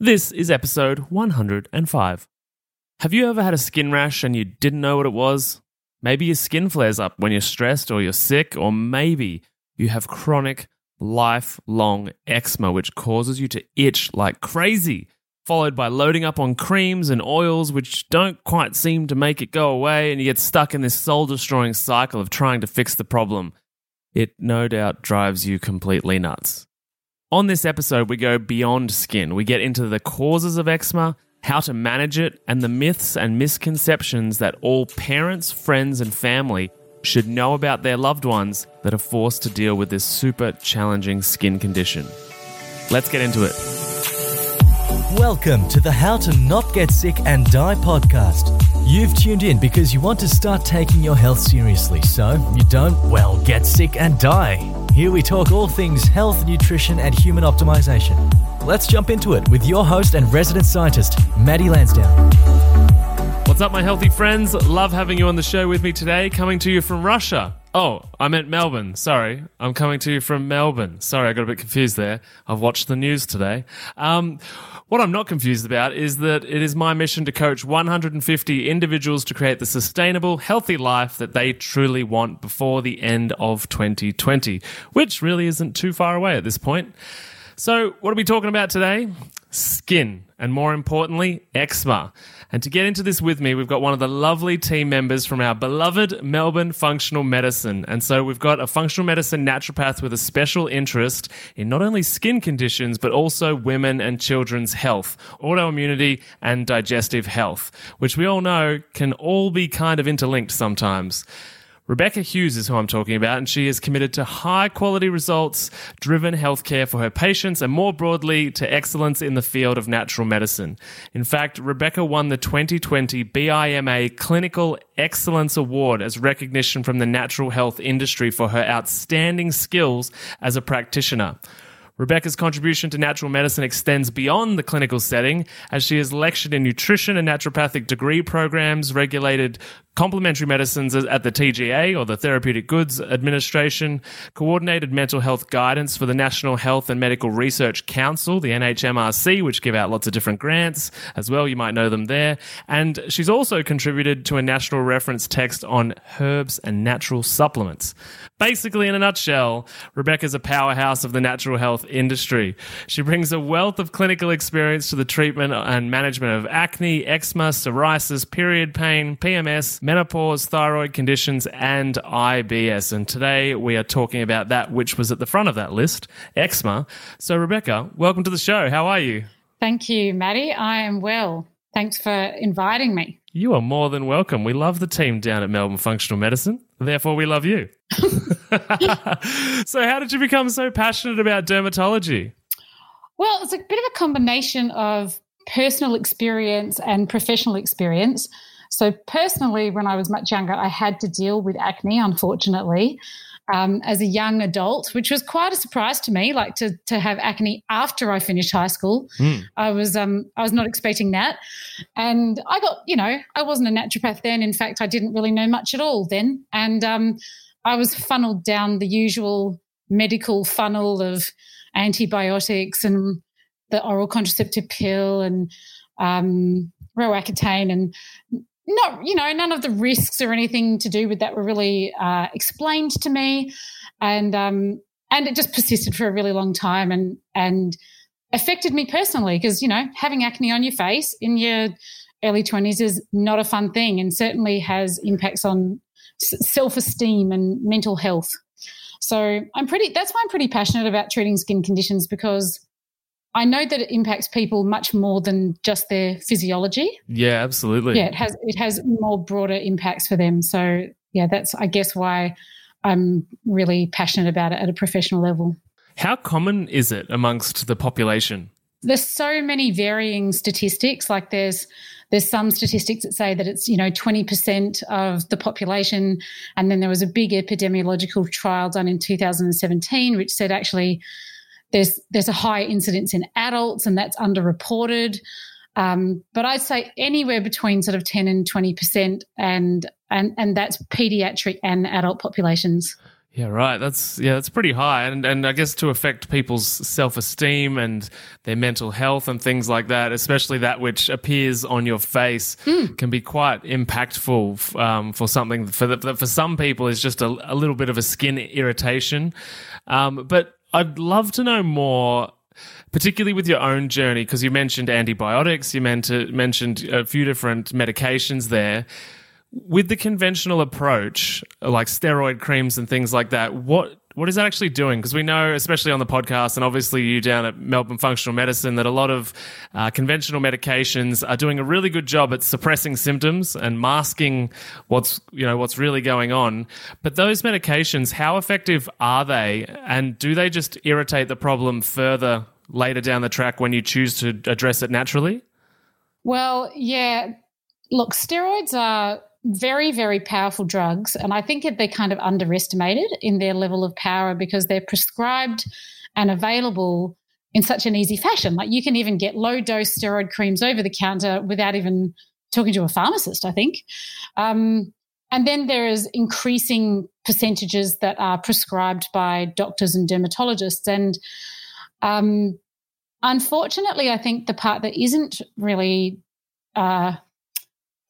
This is episode 105. Have you ever had a skin rash and you didn't know what it was? Maybe your skin flares up when you're stressed or you're sick, or maybe you have chronic, lifelong eczema which causes you to itch like crazy, followed by loading up on creams and oils which don't quite seem to make it go away, and you get stuck in this soul destroying cycle of trying to fix the problem. It no doubt drives you completely nuts. On this episode, we go beyond skin. We get into the causes of eczema, how to manage it, and the myths and misconceptions that all parents, friends, and family should know about their loved ones that are forced to deal with this super challenging skin condition. Let's get into it. Welcome to the How to Not Get Sick and Die podcast. You've tuned in because you want to start taking your health seriously so you don't, well, get sick and die. Here we talk all things health, nutrition, and human optimization. Let's jump into it with your host and resident scientist, Matty Lansdowne. What's up, my healthy friends? Love having you on the show with me today, coming to you from Russia. Oh, I meant Melbourne. Sorry. I'm coming to you from Melbourne. Sorry, I got a bit confused there. I've watched the news today. Um, what I'm not confused about is that it is my mission to coach 150 individuals to create the sustainable, healthy life that they truly want before the end of 2020, which really isn't too far away at this point. So, what are we talking about today? Skin, and more importantly, eczema. And to get into this with me, we've got one of the lovely team members from our beloved Melbourne Functional Medicine. And so we've got a functional medicine naturopath with a special interest in not only skin conditions, but also women and children's health, autoimmunity, and digestive health, which we all know can all be kind of interlinked sometimes. Rebecca Hughes is who I'm talking about, and she is committed to high quality results driven healthcare for her patients and more broadly to excellence in the field of natural medicine. In fact, Rebecca won the 2020 BIMA Clinical Excellence Award as recognition from the natural health industry for her outstanding skills as a practitioner. Rebecca's contribution to natural medicine extends beyond the clinical setting, as she has lectured in nutrition and naturopathic degree programs, regulated complementary medicines at the TGA or the Therapeutic Goods Administration, coordinated mental health guidance for the National Health and Medical Research Council, the NHMRC, which give out lots of different grants as well. You might know them there. And she's also contributed to a national reference text on herbs and natural supplements. Basically, in a nutshell, Rebecca's a powerhouse of the natural health industry. She brings a wealth of clinical experience to the treatment and management of acne, eczema, psoriasis, period pain, PMS, menopause, thyroid conditions, and IBS. And today we are talking about that which was at the front of that list, eczema. So, Rebecca, welcome to the show. How are you? Thank you, Matty. I am well. Thanks for inviting me. You are more than welcome. We love the team down at Melbourne Functional Medicine. Therefore, we love you. so, how did you become so passionate about dermatology? Well, it's a bit of a combination of personal experience and professional experience. So, personally, when I was much younger, I had to deal with acne, unfortunately, um, as a young adult, which was quite a surprise to me. Like to to have acne after I finished high school, mm. I was um, I was not expecting that, and I got you know I wasn't a naturopath then. In fact, I didn't really know much at all then, and um, I was funneled down the usual medical funnel of antibiotics and the oral contraceptive pill and um, Roaccutane and not you know none of the risks or anything to do with that were really uh, explained to me. And um, and it just persisted for a really long time and and affected me personally because you know having acne on your face in your early 20s is not a fun thing and certainly has impacts on self-esteem and mental health. So i'm pretty that's why i'm pretty passionate about treating skin conditions because I know that it impacts people much more than just their physiology. Yeah, absolutely. Yeah, it has it has more broader impacts for them. So yeah, that's I guess why I'm really passionate about it at a professional level. How common is it amongst the population? There's so many varying statistics. Like there's there's some statistics that say that it's you know 20% of the population, and then there was a big epidemiological trial done in 2017 which said actually there's there's a higher incidence in adults, and that's underreported. Um, but I'd say anywhere between sort of 10 and 20 percent, and and and that's pediatric and adult populations. Yeah, right. That's yeah, that's pretty high, and and I guess to affect people's self esteem and their mental health and things like that, especially that which appears on your face, mm. can be quite impactful um, for something for the, for some people is just a, a, little bit of a skin irritation. Um, but I'd love to know more particularly with your own journey, because you mentioned antibiotics, you mentioned a few different medications there. With the conventional approach, like steroid creams and things like that, what what is that actually doing? Because we know, especially on the podcast, and obviously you down at Melbourne Functional Medicine, that a lot of uh, conventional medications are doing a really good job at suppressing symptoms and masking what's you know what's really going on. But those medications, how effective are they, and do they just irritate the problem further later down the track when you choose to address it naturally? Well, yeah. Look, steroids are very, very powerful drugs. And I think they're kind of underestimated in their level of power because they're prescribed and available in such an easy fashion. Like you can even get low dose steroid creams over the counter without even talking to a pharmacist, I think. Um, and then there is increasing percentages that are prescribed by doctors and dermatologists. And um, unfortunately, I think the part that isn't really uh,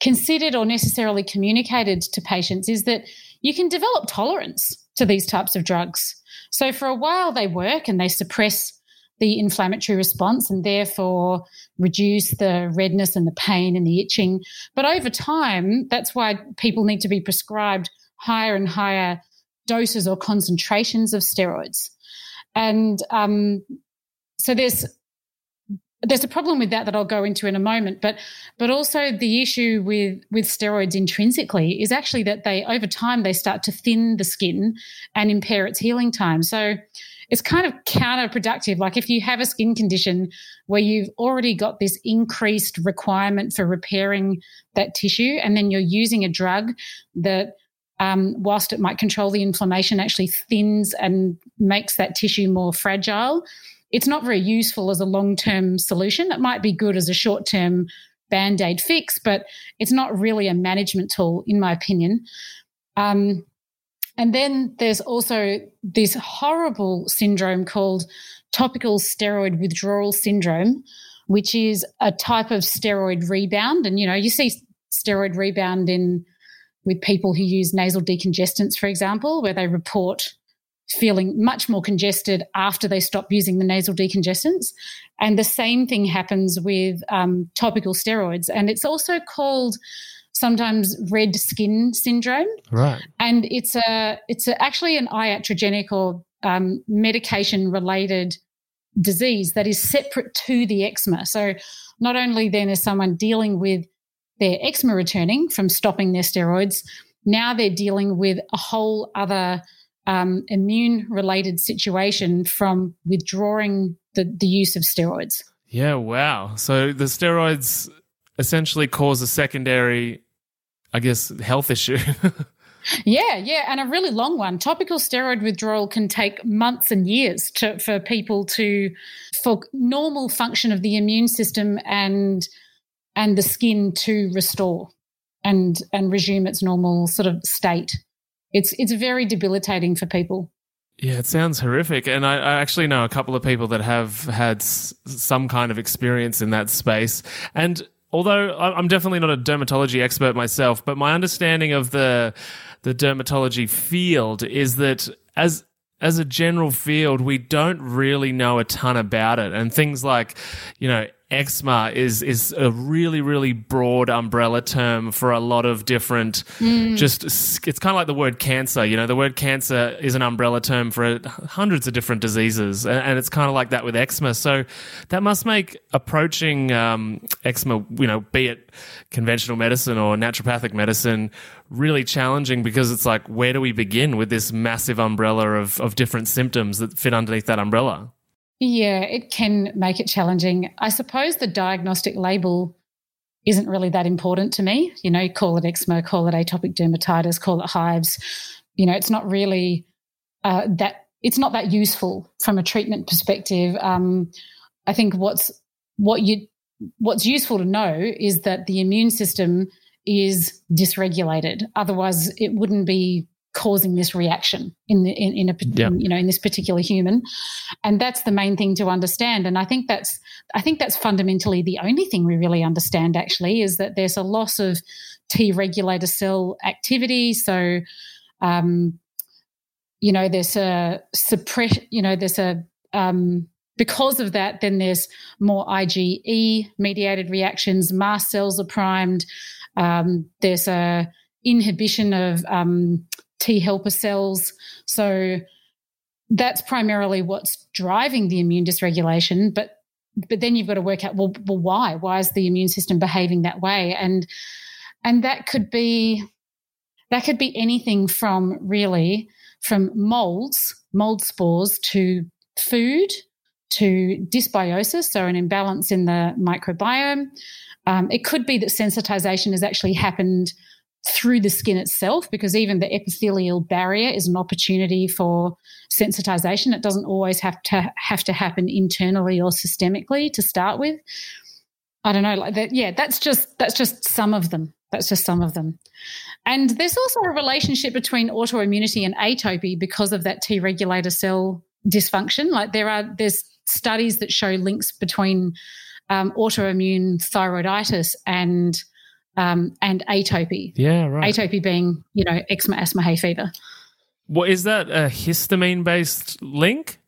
considered or necessarily communicated to patients is that you can develop tolerance to these types of drugs. So for a while, they work and they suppress the inflammatory response and therefore reduce the redness and the pain and the itching. But over time, that's why people need to be prescribed higher and higher doses or concentrations of steroids. And um, so there's there's a problem with that that I'll go into in a moment, but but also the issue with with steroids intrinsically is actually that they over time they start to thin the skin and impair its healing time. So it's kind of counterproductive. Like if you have a skin condition where you've already got this increased requirement for repairing that tissue, and then you're using a drug that um, whilst it might control the inflammation, actually thins and makes that tissue more fragile it's not very useful as a long term solution. It might be good as a short term band aid fix, but it's not really a management tool, in my opinion. Um, and then there's also this horrible syndrome called topical steroid withdrawal syndrome, which is a type of steroid rebound. And, you know, you see steroid rebound in with people who use nasal decongestants, for example, where they report feeling much more congested after they stop using the nasal decongestants. And the same thing happens with um, topical steroids. And it's also called sometimes red skin syndrome. Right. And it's a it's a, actually an iatrogenic or um, medication related disease that is separate to the eczema. So not only then is someone dealing with their eczema returning from stopping their steroids, now they're dealing with a whole other um, immune related situation from withdrawing the, the use of steroids. Yeah, wow. So the steroids essentially cause a secondary, I guess, health issue. yeah, yeah, and a really long one. Topical steroid withdrawal can take months and years to, for people to, for normal function of the immune system and and the skin to restore and and resume its normal sort of state it's it's very debilitating for people. Yeah, it sounds horrific. And I, I, actually know a couple of people that have had s- some kind of experience in that space. And although I'm definitely not a dermatology expert myself, but my understanding of the the dermatology field is that as as a general field, we don't really know a ton about it. And things like, you know, eczema is is a really really broad umbrella term for a lot of different mm. just it's kind of like the word cancer you know? The word cancer is an umbrella term for hundreds of different diseases and, and it's kind of like that with eczema. So that must make approaching um, eczema you know be it conventional medicine or naturopathic medicine really challenging because it's like where do we begin with this massive umbrella of, of different symptoms that fit underneath that umbrella yeah, it can make it challenging. I suppose the diagnostic label isn't really that important to me. You know, call it eczema, call it atopic dermatitis, call it hives. You know, it's not really uh, that. It's not that useful from a treatment perspective. Um, I think what's what you what's useful to know is that the immune system is dysregulated. Otherwise, it wouldn't be causing this reaction in the in, in a yeah. in, you know in this particular human and that's the main thing to understand and i think that's i think that's fundamentally the only thing we really understand actually is that there's a loss of t regulator cell activity so um you know there's a suppress you know there's a um because of that, then there's more IgE mediated reactions. Mast cells are primed. Um, there's a inhibition of um, T helper cells. So that's primarily what's driving the immune dysregulation. But but then you've got to work out well, well why? Why is the immune system behaving that way? And and that could be that could be anything from really from molds, mold spores to food to dysbiosis, so an imbalance in the microbiome. Um, it could be that sensitization has actually happened through the skin itself, because even the epithelial barrier is an opportunity for sensitization. It doesn't always have to have to happen internally or systemically to start with. I don't know, like that. Yeah, that's just that's just some of them. That's just some of them. And there's also a relationship between autoimmunity and atopy because of that T regulator cell dysfunction. Like there are there's studies that show links between um, autoimmune thyroiditis and um, and atopy. Yeah, right. Atopy being, you know, eczema, asthma, hay fever. Well, is that a histamine based link?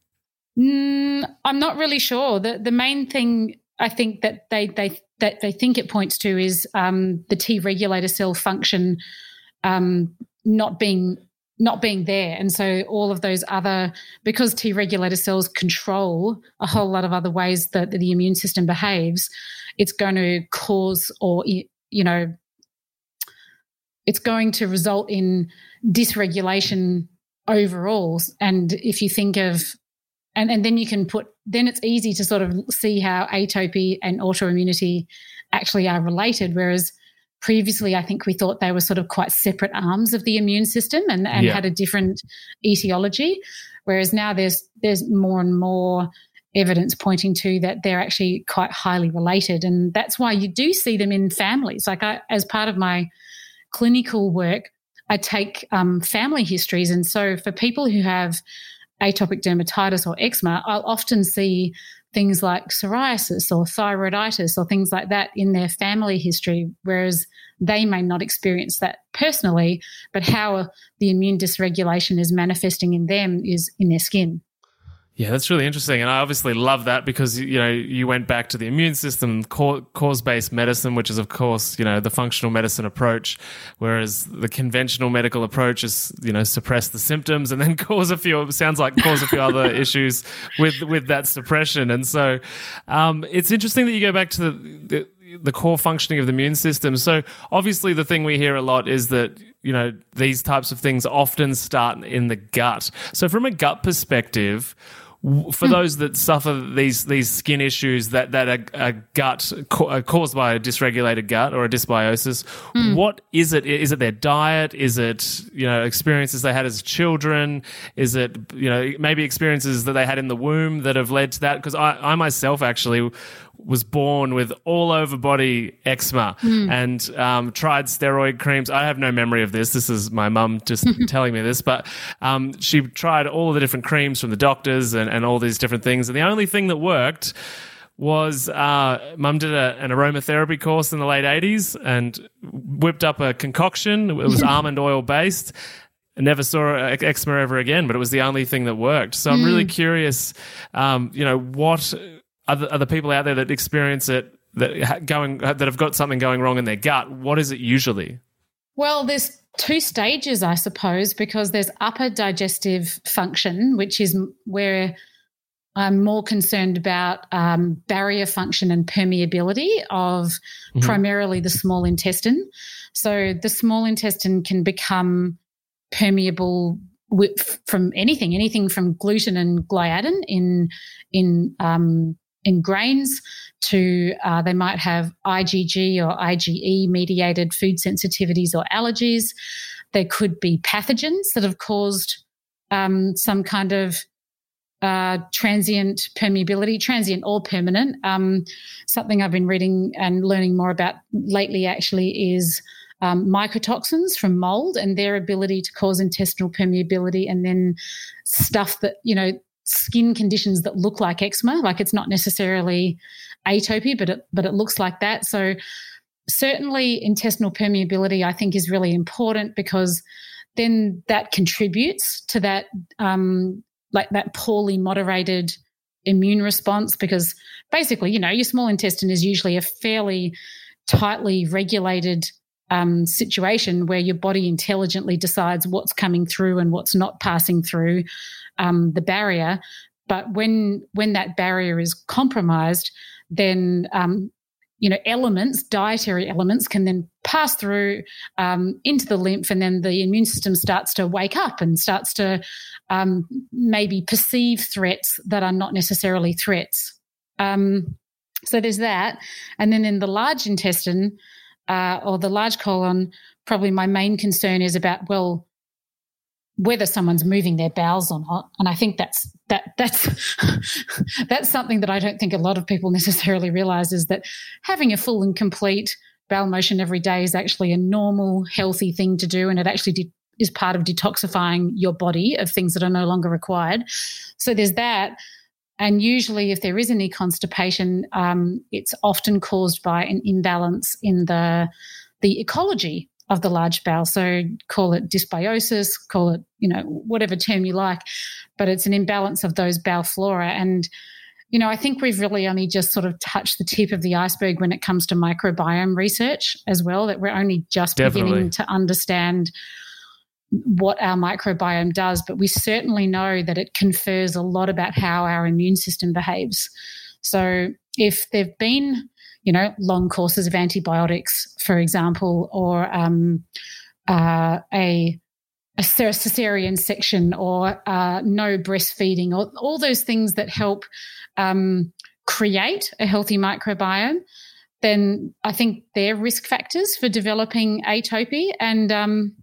Mm, I'm not really sure. The the main thing I think that they they that they think it points to is um, the T regulator cell function um, not being not being there, and so all of those other because T regulator cells control a whole lot of other ways that, that the immune system behaves, it's going to cause or you know, it's going to result in dysregulation overall. And if you think of, and, and then you can put, then it's easy to sort of see how atopy and autoimmunity actually are related. Whereas previously, I think we thought they were sort of quite separate arms of the immune system and, and yeah. had a different etiology. Whereas now there's there's more and more evidence pointing to that they're actually quite highly related. And that's why you do see them in families. Like, I, as part of my clinical work, I take um, family histories. And so, for people who have atopic dermatitis or eczema, I'll often see things like psoriasis or thyroiditis or things like that in their family history, whereas they may not experience that personally, but how the immune dysregulation is manifesting in them is in their skin. Yeah, that's really interesting, and I obviously love that because you know you went back to the immune system, cause-based medicine, which is of course you know the functional medicine approach, whereas the conventional medical approach is you know suppress the symptoms and then cause a few sounds like cause a few other issues with with that suppression, and so um, it's interesting that you go back to the, the the core functioning of the immune system. So obviously the thing we hear a lot is that you know these types of things often start in the gut. So from a gut perspective, for mm. those that suffer these these skin issues that that are, are gut are caused by a dysregulated gut or a dysbiosis, mm. what is it? Is it their diet? Is it you know experiences they had as children? Is it you know maybe experiences that they had in the womb that have led to that? Because I, I myself actually was born with all over body eczema mm. and um, tried steroid creams. I have no memory of this. This is my mum just telling me this, but um, she tried all the different creams from the doctors and, and all these different things. And the only thing that worked was uh, mum did a, an aromatherapy course in the late 80s and whipped up a concoction. It was almond oil based. I never saw eczema ever again, but it was the only thing that worked. So I'm really hmm. curious, um, you know, what other other people out there that experience it that going that have got something going wrong in their gut, what is it usually? Well, there's two stages, I suppose, because there's upper digestive function, which is where I'm more concerned about um, barrier function and permeability of mm-hmm. primarily the small intestine. So the small intestine can become permeable with, from anything, anything from gluten and gliadin in in um, in grains to uh, they might have IgG or IgE mediated food sensitivities or allergies. There could be pathogens that have caused um, some kind of uh, transient permeability, transient or permanent. Um, something I've been reading and learning more about lately actually is um, mycotoxins from mold and their ability to cause intestinal permeability and then stuff that, you know, skin conditions that look like eczema. Like it's not necessarily atopy, but it, but it looks like that. So certainly intestinal permeability, I think, is really important because then that contributes to that, um, like that poorly moderated immune response because basically, you know, your small intestine is usually a fairly tightly regulated um, situation where your body intelligently decides what's coming through and what's not passing through um, the barrier. But when when that barrier is compromised, then um, you know elements, dietary elements, can then pass through um, into the lymph, and then the immune system starts to wake up and starts to um, maybe perceive threats that are not necessarily threats. Um, so there's that, and then in the large intestine uh, or the large colon, probably my main concern is about well whether someone's moving their bowels or not. And I think that's that that's that's something that I don't think a lot of people necessarily realize is that having a full and complete bowel motion every day is actually a normal, healthy thing to do, and it actually de- is part of detoxifying your body of things that are no longer required. So there's that. And usually, if there is any constipation, um, it's often caused by an imbalance in the the ecology of the large bowel. So call it dysbiosis, call it, you know, whatever term you like, but it's an imbalance of those bowel flora. And, you know, I think we've really only just sort of touched the tip of the iceberg when it comes to microbiome research as well, that we're only just Definitely. beginning to understand what our microbiome does, but we certainly know that it confers a lot about how our immune system behaves. So if there've been you know, long courses of antibiotics, for example, or um, uh, a a cesarean section or uh, no breastfeeding or all those things that help um, create a healthy microbiome, then I think they're risk factors for developing atopy. And um,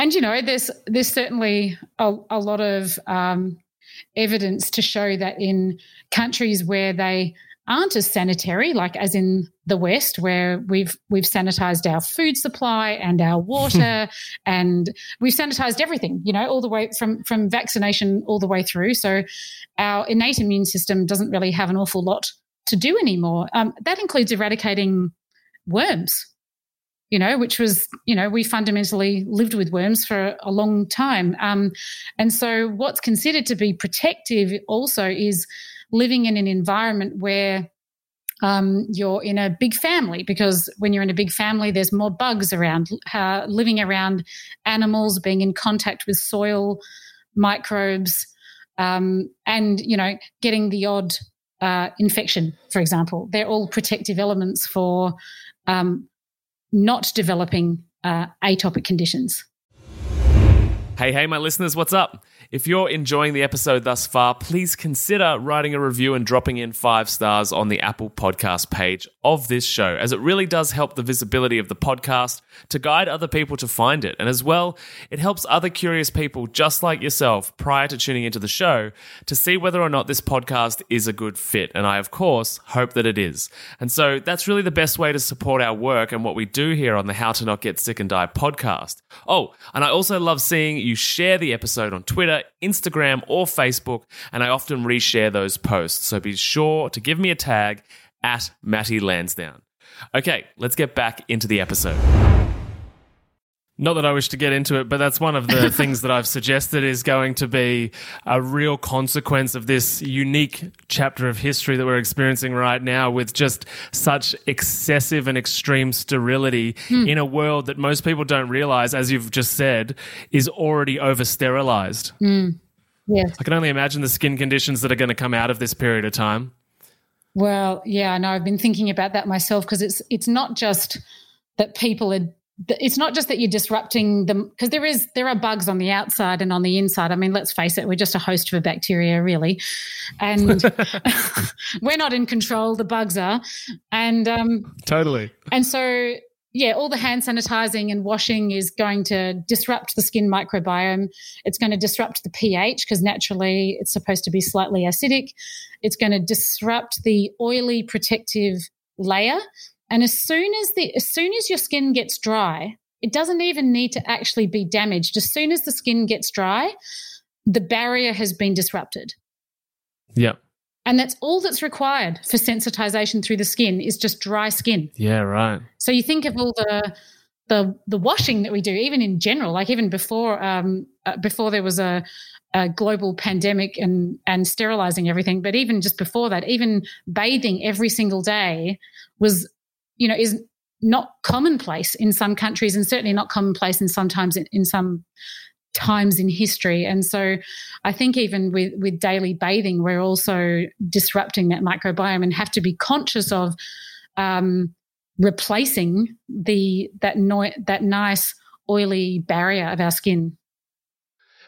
and you know, there's there's certainly a, a lot of um, evidence to show that in countries where they aren't as sanitary, like as in the West, where we've we've sanitized our food supply and our water, and we've sanitized everything, you know, all the way from from vaccination all the way through. So our innate immune system doesn't really have an awful lot to do anymore. Um, that includes eradicating worms, you know, which was, you know, we fundamentally lived with worms for a long time. Um, and so what's considered to be protective also is living in an environment where um, you're in a big family because when you're in a big family, there's more bugs around, uh, living around animals, being in contact with soil microbes, um, and you know, getting the odd uh, infection, for example. They're all protective elements for um, not developing uh, atopic conditions. Hey, hey, my listeners, what's up? If you're enjoying the episode thus far, please consider writing a review and dropping in five stars on the Apple Podcast page of this show, as it really does help the visibility of the podcast to guide other people to find it. And as well, it helps other curious people just like yourself prior to tuning into the show to see whether or not this podcast is a good fit. And I, of course, hope that it is. And so that's really the best way to support our work and what we do here on the How to Not Get Sick and Die podcast. Oh, and I also love seeing you share the episode on Twitter Instagram, or Facebook, and I often reshare those posts. So be sure to give me a tag at Matty Lansdowne. Okay, let's get back into the episode. Not that I wish to get into it, but that's one of the things that I've suggested is going to be a real consequence of this unique chapter of history that we're experiencing right now with just such excessive and extreme sterility mm. in a world that most people don't realize, as you've just said, is already over sterilized. Mm. Yes. I can only imagine the skin conditions that are going to come out of this period of time. Well, yeah, I know. I've been thinking about that myself because it's it's not just that people are it's not just that you're disrupting them because there is there are bugs on the outside and on the inside. I mean, let's face it, we're just a host for bacteria, really, and we're not in control. The bugs are, and um, totally. And so, yeah, all the hand sanitizing and washing is going to disrupt the skin microbiome. It's going to disrupt the pH because naturally it's supposed to be slightly acidic. It's going to disrupt the oily protective layer And as soon as the as soon as your skin gets dry, it doesn't even need to actually be damaged. As soon as the skin gets dry, the barrier has been disrupted. Yeah. And that's all that's required for sensitization through the skin is just dry skin. Yeah, right. So you think of all the the the washing that we do, even in general, like even before um, uh, before there was a, a global pandemic and and sterilizing everything, but even just before that, even bathing every single day was, you know, is not commonplace in some countries and certainly not commonplace in sometimes in, in some times in history. And so I think even with, with daily bathing, we're also disrupting that microbiome and have to be conscious of um, replacing the that no, that nice oily barrier of our skin.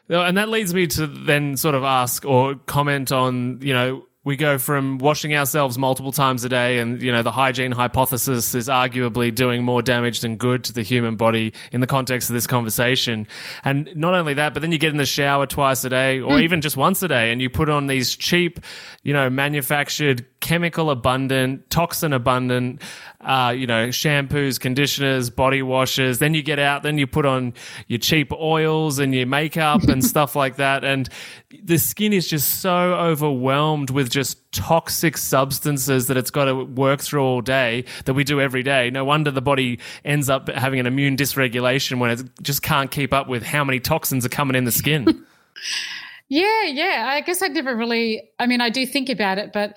And that leads me to then sort of ask or comment on, you know, we go from washing ourselves multiple times a day and you know the hygiene hypothesis is arguably doing more damage than good to the human body in the context of this conversation and not only that but then you get in the shower twice a day or mm. even just once a day and you put on these cheap you know manufactured chemical abundant toxin abundant uh, you know, shampoos, conditioners, body washes. Then you get out, then you put on your cheap oils and your makeup and stuff like that. And the skin is just so overwhelmed with just toxic substances that it's got to work through all day that we do every day. No wonder the body ends up having an immune dysregulation when it just can't keep up with how many toxins are coming in the skin. yeah, yeah. I guess I never really, I mean, I do think about it, but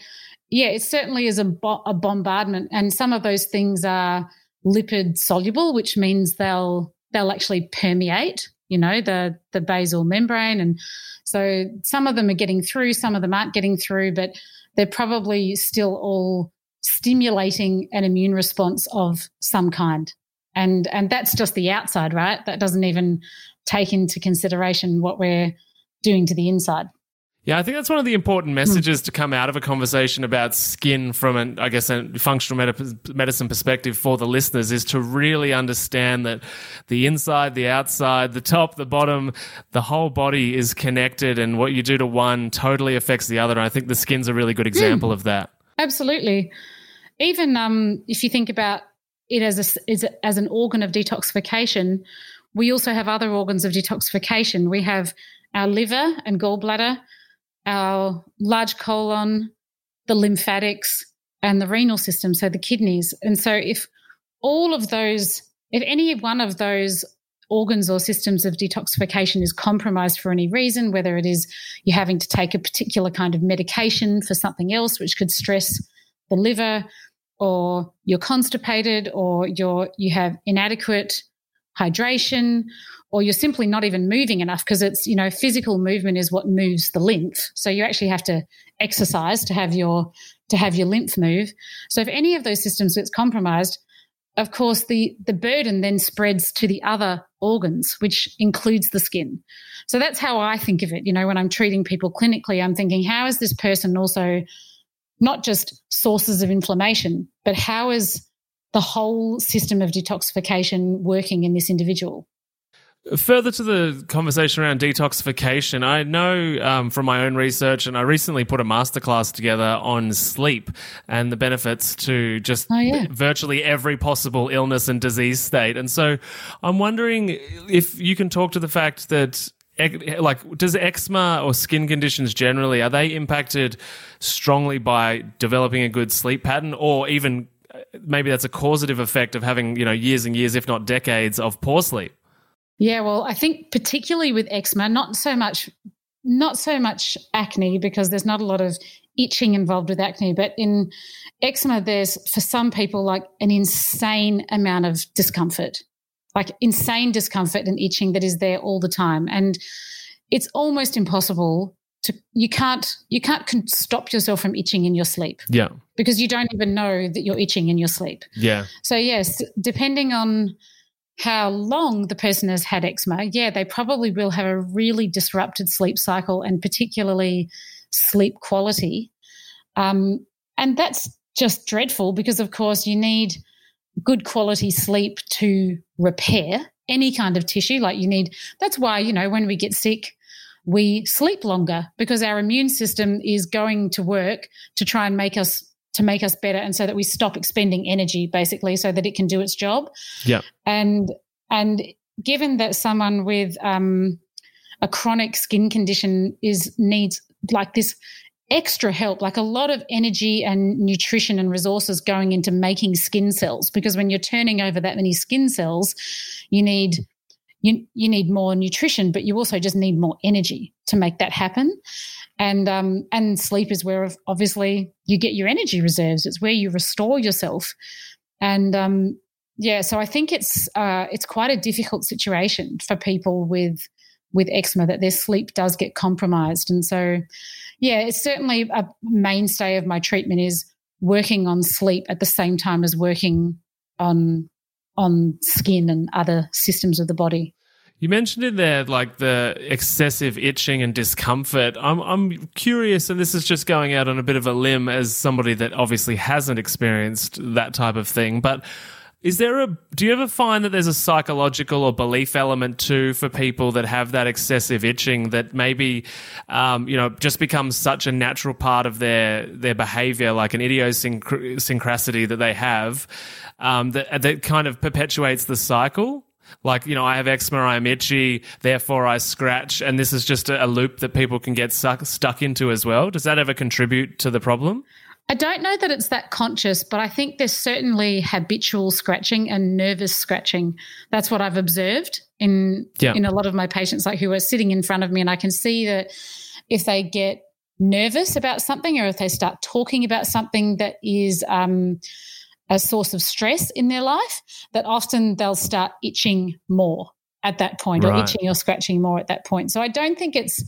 yeah, it certainly is a, bo- a bombardment, and some of those things are lipid soluble, which means they'll they'll actually permeate, you know, the the basal membrane, and so some of them are getting through, some of them aren't getting through, but they're probably still all stimulating an immune response of some kind, and and that's just the outside, right? That doesn't even take into consideration what we're doing to the inside. Yeah, I think that's one of the important hmm. messages to come out of a conversation about skin from an, I guess, a functional medicine perspective for the listeners is to really understand that the inside, the outside, the top, the bottom, the whole body is connected and what you do to one totally affects the other. And I think the skin's a really good example mm. of that. Absolutely. Even um, if you think about it as, a, as, a, as an organ of detoxification, we also have other organs of detoxification. We have our liver and gallbladder our large colon, the lymphatics, and the renal system, so the kidneys. And so, if all of those, if any one of those organs or systems of detoxification is compromised for any reason, whether it is you're having to take a particular kind of medication for something else, which could stress the liver, or you're constipated, or you're you have inadequate hydration, or you're simply not even moving enough because it's, you know, physical movement is what moves the lymph. So you actually have to exercise to have your to have your lymph move. So if any of those systems gets compromised, of course the the burden then spreads to the other organs, which includes the skin. So that's how I think of it. You know, when I'm treating people clinically, I'm thinking, how is this person also not just sources of inflammation, but how is the whole system of detoxification working in this individual? Further to the conversation around detoxification, I know um, from my own research, and I recently put a masterclass together on sleep and the benefits to just oh, yeah. virtually every possible illness and disease state. And so I'm wondering if you can talk to the fact that like does eczema or skin conditions generally are they impacted strongly by developing a good sleep pattern or even uh, maybe that's a causative effect of having you know years and years if not decades of poor sleep yeah, well, I think particularly with eczema, not so much not so much acne because there's not a lot of itching involved with acne, but in eczema there's for some people like an insane amount of discomfort. Like insane discomfort and itching that is there all the time and it's almost impossible to you can't you can't stop yourself from itching in your sleep. Yeah. Because you don't even know that you're itching in your sleep. Yeah. So yes, depending on how long the person has had eczema, yeah, they probably will have a really disrupted sleep cycle and particularly sleep quality. Um, and that's just dreadful because, of course, you need good quality sleep to repair any kind of tissue. Like you need, that's why, you know, when we get sick, we sleep longer because our immune system is going to work to try and make us to make us better and so that we stop expending energy basically so that it can do its job. Yeah. And and given that someone with um, a chronic skin condition is needs like this extra help, like a lot of energy and nutrition and resources going into making skin cells. Because when you're turning over that many skin cells, you need you you need more nutrition, but you also just need more energy to make that happen. And um, and sleep is where obviously you get your energy reserves. It's where you restore yourself. And um, yeah, so I think it's uh, it's quite a difficult situation for people with with eczema that their sleep does get compromised. And so, yeah, it's certainly a mainstay of my treatment is working on sleep at the same time as working on on skin and other systems of the body. You mentioned in there like the excessive itching and discomfort. I'm I'm curious, and this is just going out on a bit of a limb as somebody that obviously hasn't experienced that type of thing, but is there a do you ever find that there's a psychological or belief element too for people that have that excessive itching that maybe um, you know just becomes such a natural part of their their behavior, like an idiosyncrasy that they have, um, that that kind of perpetuates the cycle? Like, you know, I have eczema, I'm itchy, therefore I scratch, and this is just a, a loop that people can get suck, stuck into as well. Does that ever contribute to the problem? I don't know that it's that conscious, but I think there's certainly habitual scratching and nervous scratching. That's what I've observed in yeah. in a lot of my patients, like who are sitting in front of me, and I can see that if they get nervous about something or if they start talking about something that is um, a source of stress in their life, that often they'll start itching more at that point, right. or itching or scratching more at that point. So I don't think it's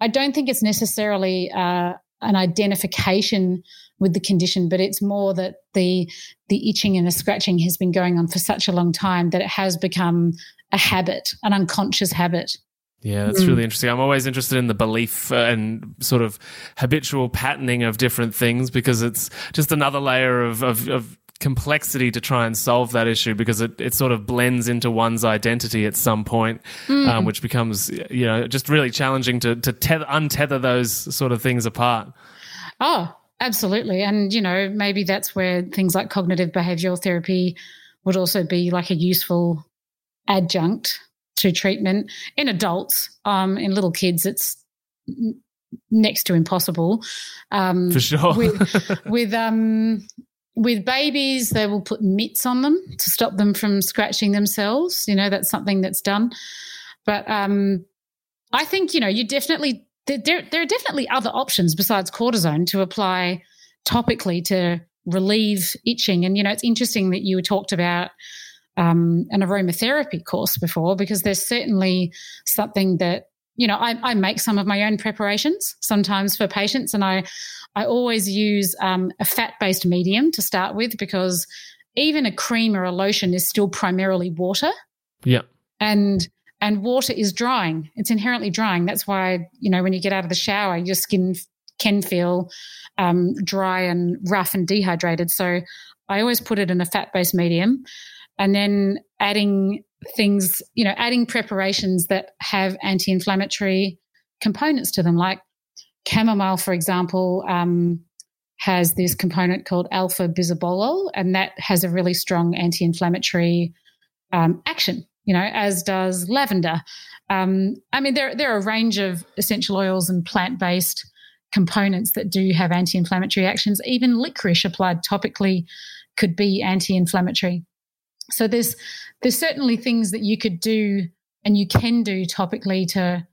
I don't think it's necessarily uh, an identification with the condition, but it's more that the the itching and the scratching has been going on for such a long time that it has become a habit, an unconscious habit. Yeah, that's really interesting. I'm always interested in the belief uh, and sort of habitual patterning of different things because it's just another layer of, of, of complexity to try and solve that issue because it, it sort of blends into one's identity at some point, mm. um, which becomes you know just really challenging to to tether, untether those sort of things apart. Oh, Absolutely. And, you know, maybe that's where things like cognitive behavioral therapy would also be like a useful adjunct to treatment. In adults, um, in little kids, it's next to impossible. Um, For sure. with, with, um, with babies, they will put mitts on them to stop them from scratching themselves. You know, that's something that's done. But um, I think, you know, you definitely there, there are definitely other options besides cortisone to apply topically to relieve itching. And, you know, it's interesting that you talked about um, an aromatherapy course before because there's certainly something that, you know, I, I, make some of my own preparations sometimes for patients, and I, I always use um, a fat based medium to start with because even a cream or a lotion is still primarily water. Yeah. And and water is drying. It's inherently drying. That's why, you know, when you get out of the shower, your skin can feel um, dry and rough and dehydrated. So I always put it in a fat based medium and then adding things, you know, adding preparations that have anti inflammatory components to them, like chamomile, for example. Um, has this component called alpha bisabolol, and that has a really strong anti inflammatory um, action you know, as does lavender. Um, I mean, there, there are a range of essential oils and plant based components that do have anti inflammatory actions. Even licorice applied topically could be anti inflammatory. So there's, there's certainly things that you could do and you can do topically to,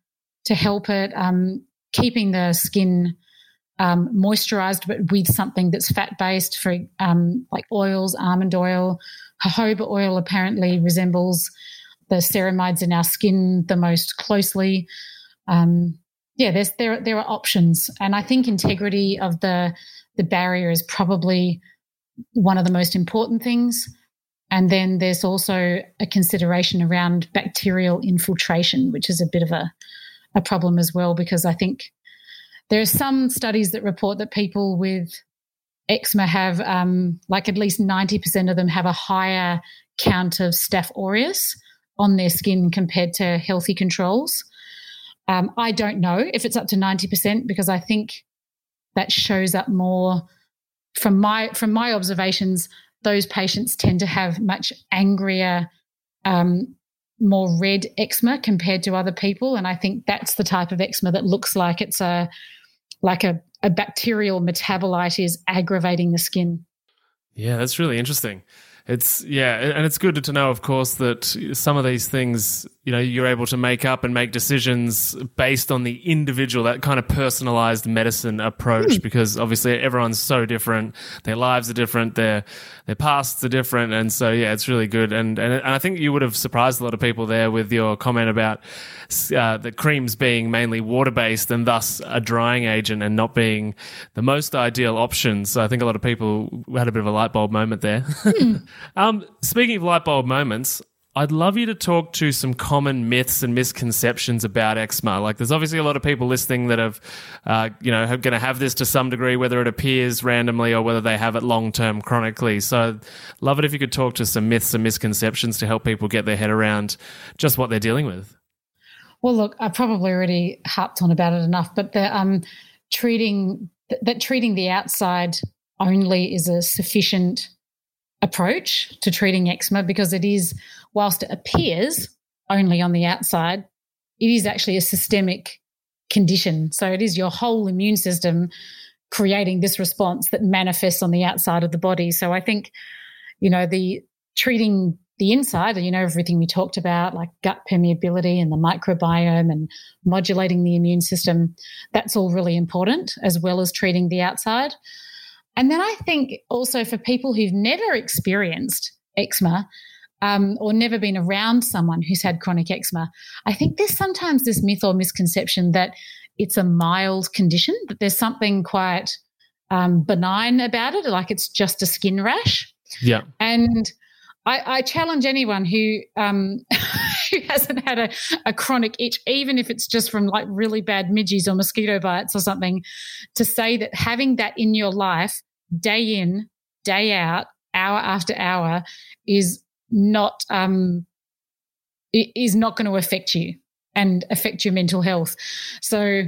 to help it, um, keeping the skin um, moisturized, but with something that's fat based for um, like oils, almond oil. Jojoba oil apparently resembles the ceramides in our skin the most closely. Um, yeah, there's there there are options, and I think integrity of the the barrier is probably one of the most important things. And then there's also a consideration around bacterial infiltration, which is a bit of a, a problem as well, because I think there are some studies that report that people with eczema have, um, like at least 90% of them have a higher count of Staph aureus, on their skin compared to healthy controls. Um, I don't know if it's up to 90% because I think that shows up more from my from my observations, those patients tend to have much angrier, um, more red eczema compared to other people, and I think that's the type of eczema that looks like it's a like a, a bacterial metabolite is aggravating the skin. Yeah, that's really interesting. It's yeah, and it's good to know, of course, that some of these things, you know, you're able to make up and make decisions based on the individual, that kind of personalized medicine approach, mm. because obviously everyone's so different, their lives are different, their their pasts are different, and so yeah, it's really good. And and, and I think you would have surprised a lot of people there with your comment about uh, the creams being mainly water based and thus a drying agent and not being the most ideal option. So I think a lot of people had a bit of a light bulb moment there. Mm. Um, speaking of light bulb moments, I'd love you to talk to some common myths and misconceptions about eczema. Like, there's obviously a lot of people listening that have, uh, you know, are going to have this to some degree, whether it appears randomly or whether they have it long term chronically. So, love it if you could talk to some myths and misconceptions to help people get their head around just what they're dealing with. Well, look, I probably already harped on about it enough, but the um, treating that treating the outside only is a sufficient approach to treating eczema because it is, whilst it appears only on the outside, it is actually a systemic condition. So it is your whole immune system creating this response that manifests on the outside of the body. So I think, you know, the treating the inside, you know, everything we talked about, like gut permeability and the microbiome and modulating the immune system, that's all really important, as well as treating the outside. And then I think also for people who've never experienced eczema um, or never been around someone who's had chronic eczema, I think there's sometimes this myth or misconception that it's a mild condition, that there's something quite um, benign about it, like it's just a skin rash. Yeah. And I, I challenge anyone who um, who hasn't had a, a chronic itch, even if it's just from like really bad midges or mosquito bites or something, to say that having that in your life day in, day out, hour after hour is not um, is not going to affect you and affect your mental health. So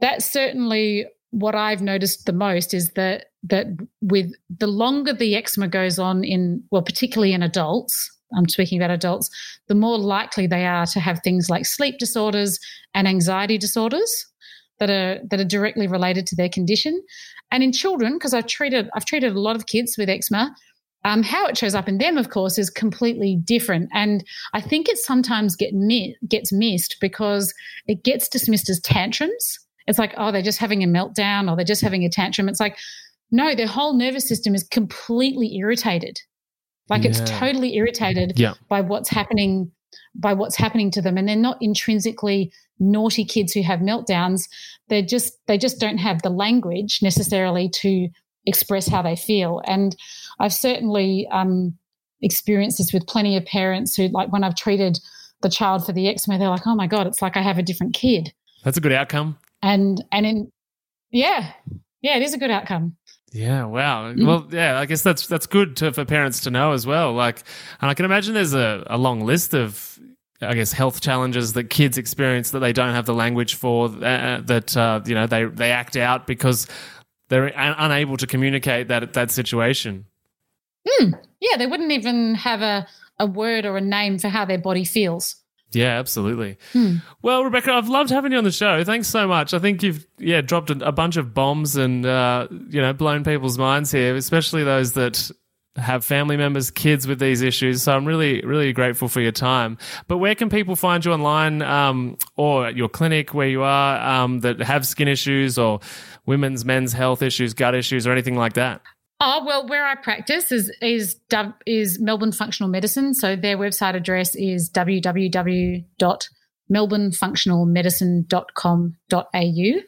that's certainly what I've noticed the most is that that with the longer the eczema goes on in well, particularly in adults, I'm speaking about adults, the more likely they are to have things like sleep disorders and anxiety disorders that are that are directly related to their condition. And in children, because I've treated I've treated a lot of kids with eczema, um, how it shows up in them, of course, is completely different. And I think it sometimes get mi- gets missed because it gets dismissed as tantrums it's like, oh, they're just having a meltdown or they're just having a tantrum. It's like, no, their whole nervous system is completely irritated. Like yeah. it's totally irritated yeah. by what's happening by what's happening to them and they're not intrinsically naughty kids who have meltdowns they're just they just don't have the language necessarily to express how they feel. And i've certainly um, experienced this with plenty of parents who like when i've treated the child for the eczema they're like oh my god it's like i have a different kid. That's a good outcome. And and in yeah yeah it is a good outcome. Yeah wow. Mm. well yeah i guess that's that's good to, for parents to know as well like and i can imagine there's a, a long list of I guess health challenges that kids experience that they don't have the language for uh, that uh, you know they they act out because they're un- unable to communicate that that situation. Mm, yeah, they wouldn't even have a a word or a name for how their body feels. Yeah, absolutely. Hmm. Well, Rebecca, I've loved having you on the show. Thanks so much. I think you've yeah dropped a, a bunch of bombs and uh, you know blown people's minds here, especially those that have family members, kids with these issues. So I'm really, really grateful for your time. But where can people find you online um, or at your clinic where you are um, that have skin issues or women's, men's health issues, gut issues, or anything like that? Oh well, where I practice is is is Melbourne Functional Medicine. So their website address is www.melbournefunctionalmedicine.com.au,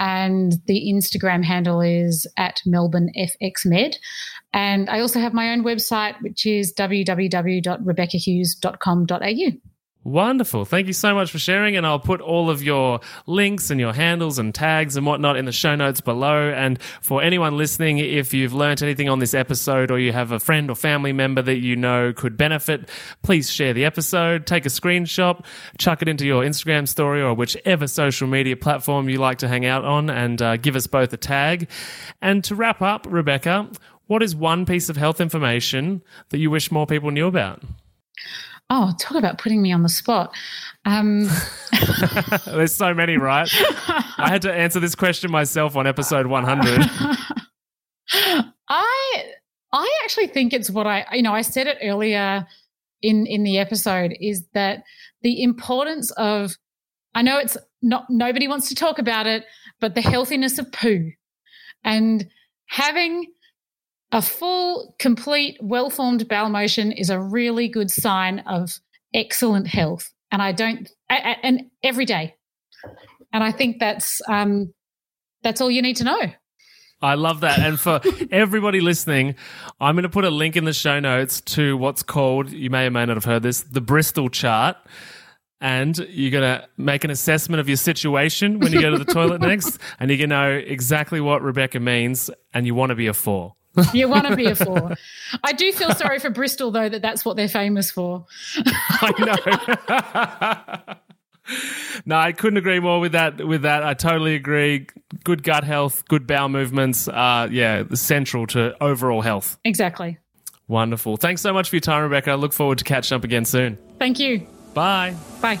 and the Instagram handle is at melbournefxmed. And I also have my own website, which is www.rebeccahughes.com.au. Wonderful. Thank you so much for sharing. And I'll put all of your links and your handles and tags and whatnot in the show notes below. And for anyone listening, if you've learnt anything on this episode or you have a friend or family member that you know could benefit, please share the episode, take a screenshot, chuck it into your Instagram story or whichever social media platform you like to hang out on, and uh, give us both a tag. And to wrap up, Rebecca, what is one piece of health information that you wish more people knew about? Oh, talk about putting me on the spot. Um, There's so many, right? I had to answer this question myself on episode 100. I I actually think it's what I you know I said it earlier in in the episode is that the importance of I know it's not nobody wants to talk about it, but the healthiness of poo and having a full, complete, well formed bowel motion is a really good sign of excellent health. And I don't, and every day. And I think that's, um, that's all you need to know. I love that. And for everybody listening, I'm going to put a link in the show notes to what's called, you may or may not have heard this, the Bristol chart. And you're going to make an assessment of your situation when you go to the toilet next. And you're going to know exactly what Rebecca means. And you want to be a four. You want to be a four. I do feel sorry for Bristol, though, that that's what they're famous for. I know. no, I couldn't agree more with that. With that, I totally agree. Good gut health, good bowel movements, uh, yeah, central to overall health. Exactly. Wonderful. Thanks so much for your time, Rebecca. I look forward to catching up again soon. Thank you. Bye. Bye.